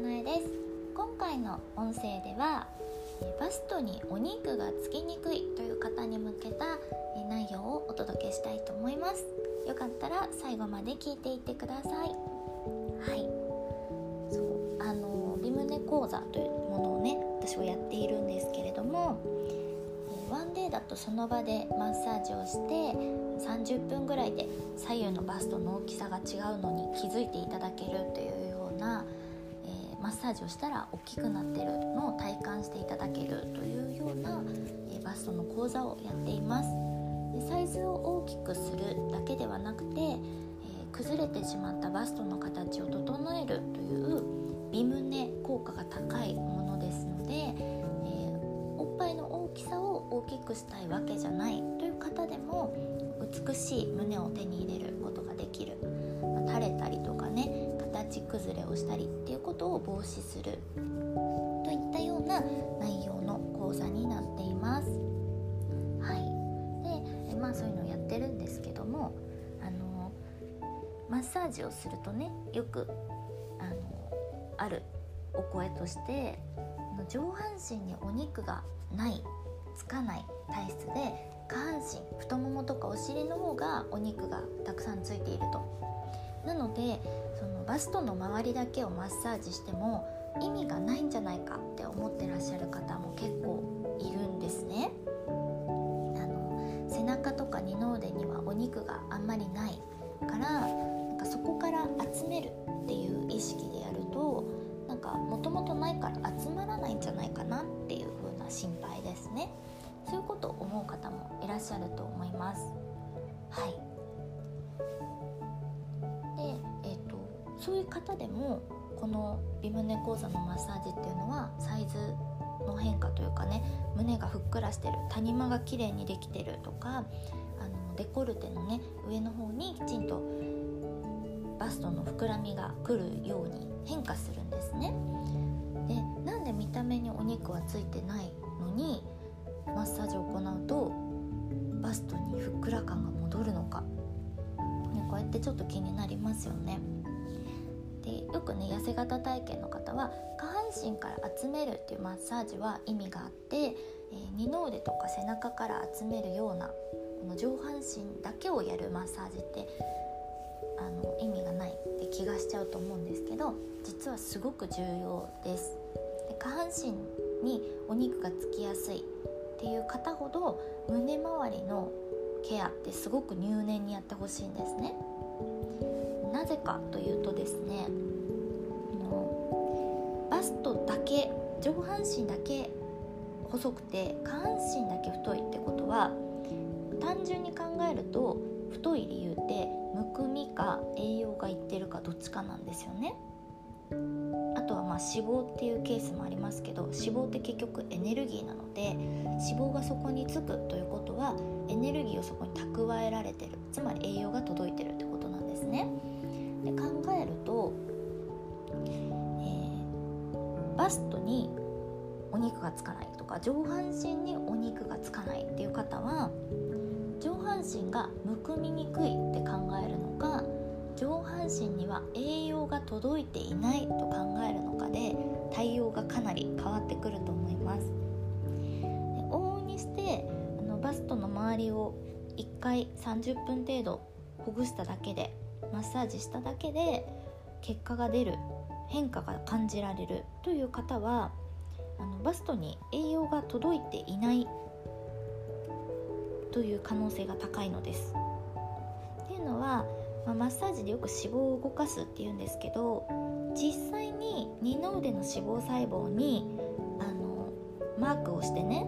なえです。今回の音声ではバストにお肉がつきにくいという方に向けた内容をお届けしたいと思います。よかったら最後まで聞いていってください。はい。そうあのリムネ講座というものをね私はやっているんですけれどもワンデーだとその場でマッサージをして30分ぐらいで左右のバストの大きさが違うのに気づいていただけるという、ッサージをしたら大きくなってるのを体感していただけるというような、え、バストの講座をやっています。でサイズを大きくするだけではなくて、え、崩れてしまったバストの形を整えるという美胸効果が高いものですので、えおっぱいの大きさを大きくしたいわけじゃないという方でも美しい胸を手に入れることができる、まあ、垂れた崩れをしたりっていうことを防止する。といったような内容の講座になっています。はい。でまあそういうのをやってるんですけどもあのマッサージをするとねよくあのあるお声として上半身にお肉がないつかない体質で下半身太ももとかお尻の方がお肉がたくさんついていると。なのでバストの周りだけをマッサージしても意味がないんじゃないかって思ってらっしゃる方も結構いるんですね。そういう方でもこの美胸講座のマッサージっていうのはサイズの変化というかね胸がふっくらしてる谷間が綺麗にできてるとかあのデコルテのね上の方にきちんとバストの膨らみがくるように変化するんですね。でなんで見た目にお肉はついてないのにマッサージを行うとバストにふっくら感が戻るのか、ね、こうやってちょっと気になりますよね。でよくね痩せ型体験の方は下半身から集めるっていうマッサージは意味があって、えー、二の腕とか背中から集めるようなこの上半身だけをやるマッサージってあの意味がないって気がしちゃうと思うんですけど実はすごく重要です。で下半身にお肉がつきやすいっていう方ほど胸周りのケアってすごく入念にやってほしいんですね。なぜかというとですねバストだけ上半身だけ細くて下半身だけ太いってことは単純に考えると太い理由ってむくみか栄養がいってるかどっちかなんですよね。あとはまあ脂肪っていうケースもありますけど脂肪って結局エネルギーなので脂肪がそこにつくということはエネルギーをそこに蓄えられてるつまり栄養が届いてるってことなんですね。で考えると、えー、バストにお肉がつかないとか上半身にお肉がつかないっていう方は上半身がむくみにくいって考えるのか上半身には栄養が届いていないと考えるのかで対応がかなり変わってくると思います。往々にしてあのバストの周りを1回30分程度ほぐしただけでマッサージしただけで結果が出る変化が感じられるという方はあのバストに栄養が届いていないという可能性が高いのです。っていうのはまあ、マッサージでよく脂肪を動かすっていうんですけど実際に二の腕の脂肪細胞にあのマークをしてね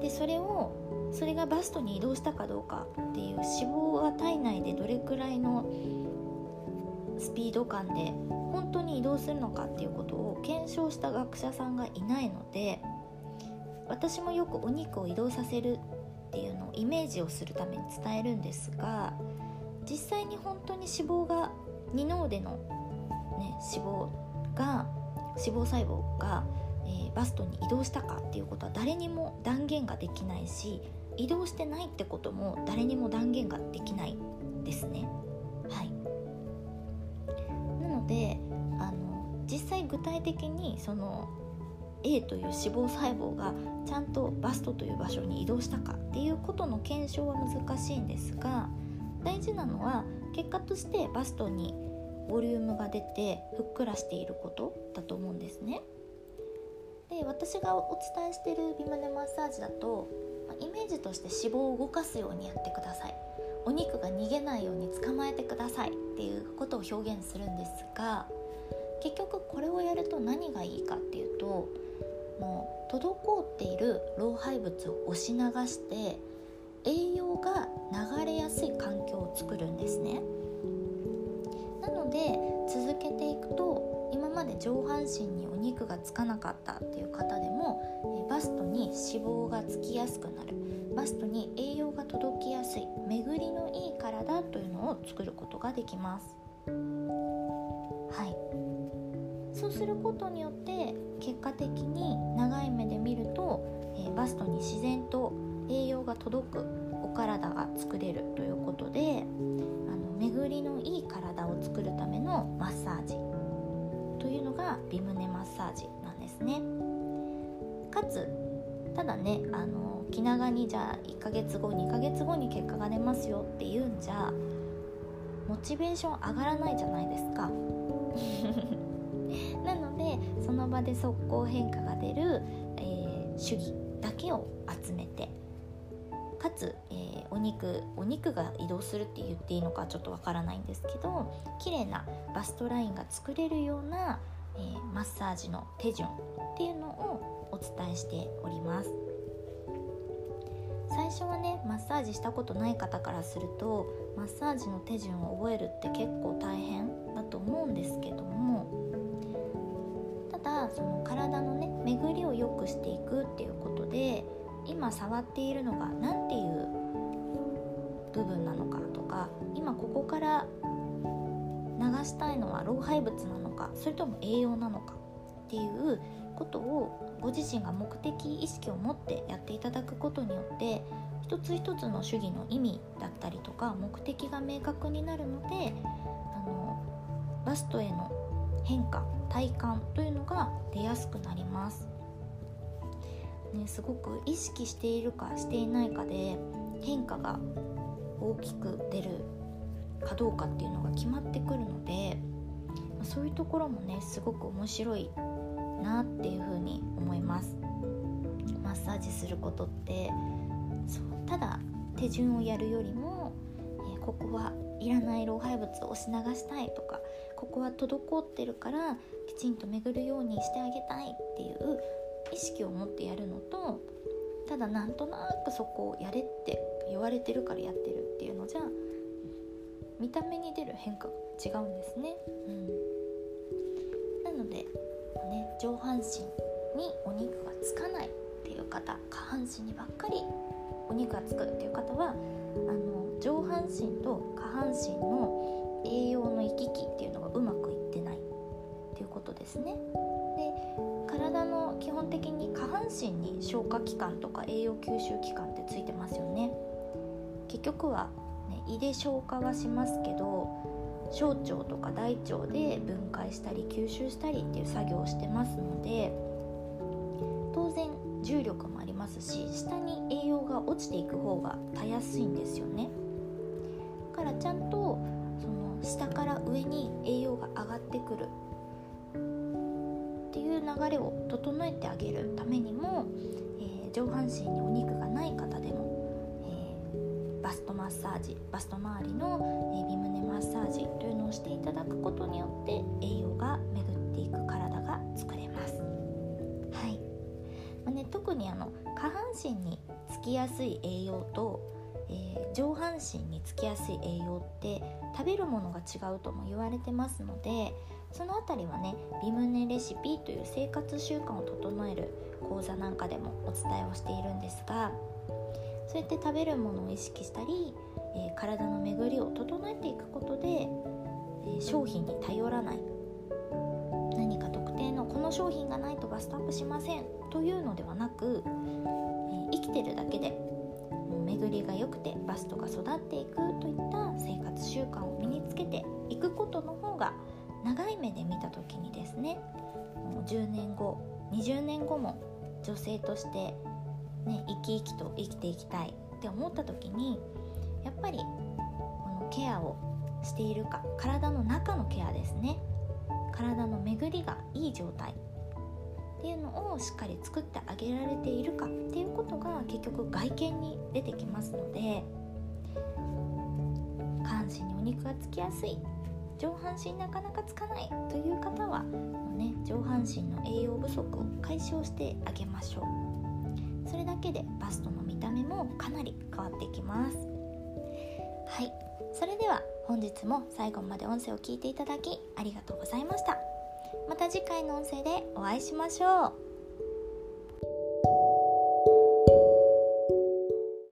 でそれをそれがバストに移動したかどうかっていう脂肪が体内でどれくらいのスピード感で本当に移動するのかっていうことを検証した学者さんがいないので私もよくお肉を移動させるっていうのをイメージをするために伝えるんですが実際に本当に脂肪が二の腕の、ね、脂肪が脂肪細胞が、えー、バストに移動したかっていうことは誰にも断言ができないし移動してないってことも誰にも断言ができないですね。はい、なのであの実際具体的にその A という脂肪細胞がちゃんとバストという場所に移動したかっていうことの検証は難しいんですが大事なのは結果としてバストにボリュームが出てふっくらしていることだと思うんですね。で私がお伝えしているビムネマッサージだとイメージとして脂肪を動かすようにやってください。お肉が逃げないように捕まえてくださいっていうことを表現するんですが結局これをやると何がいいかっていうともう滞っている老廃物を押し流して栄養が流れやすい環境を作るんですね。なので続けていくと今まで上半身にお肉がつかなかったっていう方でもバストに脂肪がつきやすくなる。バストに栄養が届きやすい。巡りのいい体というのを作ることができます。はい。そうすることによって結果的に長い目で見ると、え、バストに自然と栄養が届くお体が作れるということであの巡りのいい体を作るためのマッサージというのがビムネマッサージなんですね。かつ。ただねあの気長にじゃあ1ヶ月後2ヶ月後に結果が出ますよっていうんじゃモチベーション上がらないじゃないですか。なのでその場で速攻変化が出る、えー、主義だけを集めてかつ、えー、お肉お肉が移動するって言っていいのかちょっとわからないんですけど綺麗なバストラインが作れるような、えー、マッサージの手順っていうのをお伝えしております。最初はねマッサージしたことない方からするとマッサージの手順を覚えるって結構大変だと思うんですけどもただその体のね巡りを良くしていくっていうことで今触っているのが何ていう部分なのかとか今ここから流したいのは老廃物なのかそれとも栄養なのかっていうことをご自身が目的意識を持ってやっていただくことによって一つ一つの主義の意味だったりとか目的が明確になるのであのバストへの変化体感というのが出やすくなります。ね、すごく意識しているかしていないかで変化が大きく出るかどうかっていうのが決まってくるのでそういうところもねすごく面白いなっていうふうに思います。マッサージすることって。そうただ手順をやるよりも、えー、ここはいらない老廃物を押し流したいとかここは滞ってるからきちんと巡るようにしてあげたいっていう意識を持ってやるのとただなんとなくそこをやれって言われてるからやってるっていうのじゃ見た目に出る変化が違うんですね。うん、なので、ね、上半身にお肉がつかないっていう方下半身にばっかりお肉がつくっていう方はあの上半身と下半身の栄養の行き来っていうのがうまくいってないっていうことですね。で体の基本的に下半身に消化器官とか栄養吸収器官ってついてますよね結局は、胃で消化はしますけど小腸とか大腸で分解したり吸収したりっていう作業をしてますので当然重力もありますし下に栄養が落ちていく方がたやすいんですよね。だからちゃんとその下から上に栄養が上がってくる。っていう流れを整えてあげるためにも、えー、上半身にお肉がない方でも、マッサージバスト周りの、えー、ビムネマッサージというのをしていただくことによって栄養が巡っていく体が作れます。はいまあね、特にあの下半身につきやすい栄養とえー、上半身につきやすい栄養って食べるものが違うとも言われてますのでその辺りはねビムネレシピという生活習慣を整える講座なんかでもお伝えをしているんですがそうやって食べるものを意識したり、えー、体の巡りを整えていくことで、えー、商品に頼らない。何か特定のこの商品がないとバストアップしませんというのではなく、えー、生きてるだけで巡りが良くてバストが育っていくといった生活習慣を身につけていくことの方が長い目で見た時にですねもう10年後20年後も女性として、ね、生き生きと生きていきたいって思った時にやっぱりこのケアをしているか体の中のケアですね。体の巡りがいい状態。っていうのをしっかり作ってあげられているかっていうことが結局外見に出てきますので下半身にお肉がつきやすい。上半身なかなかつかないという方はね、上半身の栄養不足を解消してあげましょう。それだけでバストの見た目もかなり変わってきます。はい。それでは本日も最後まで音声を聞いていただきありがとうございました。また次回の音声でお会いしましょう。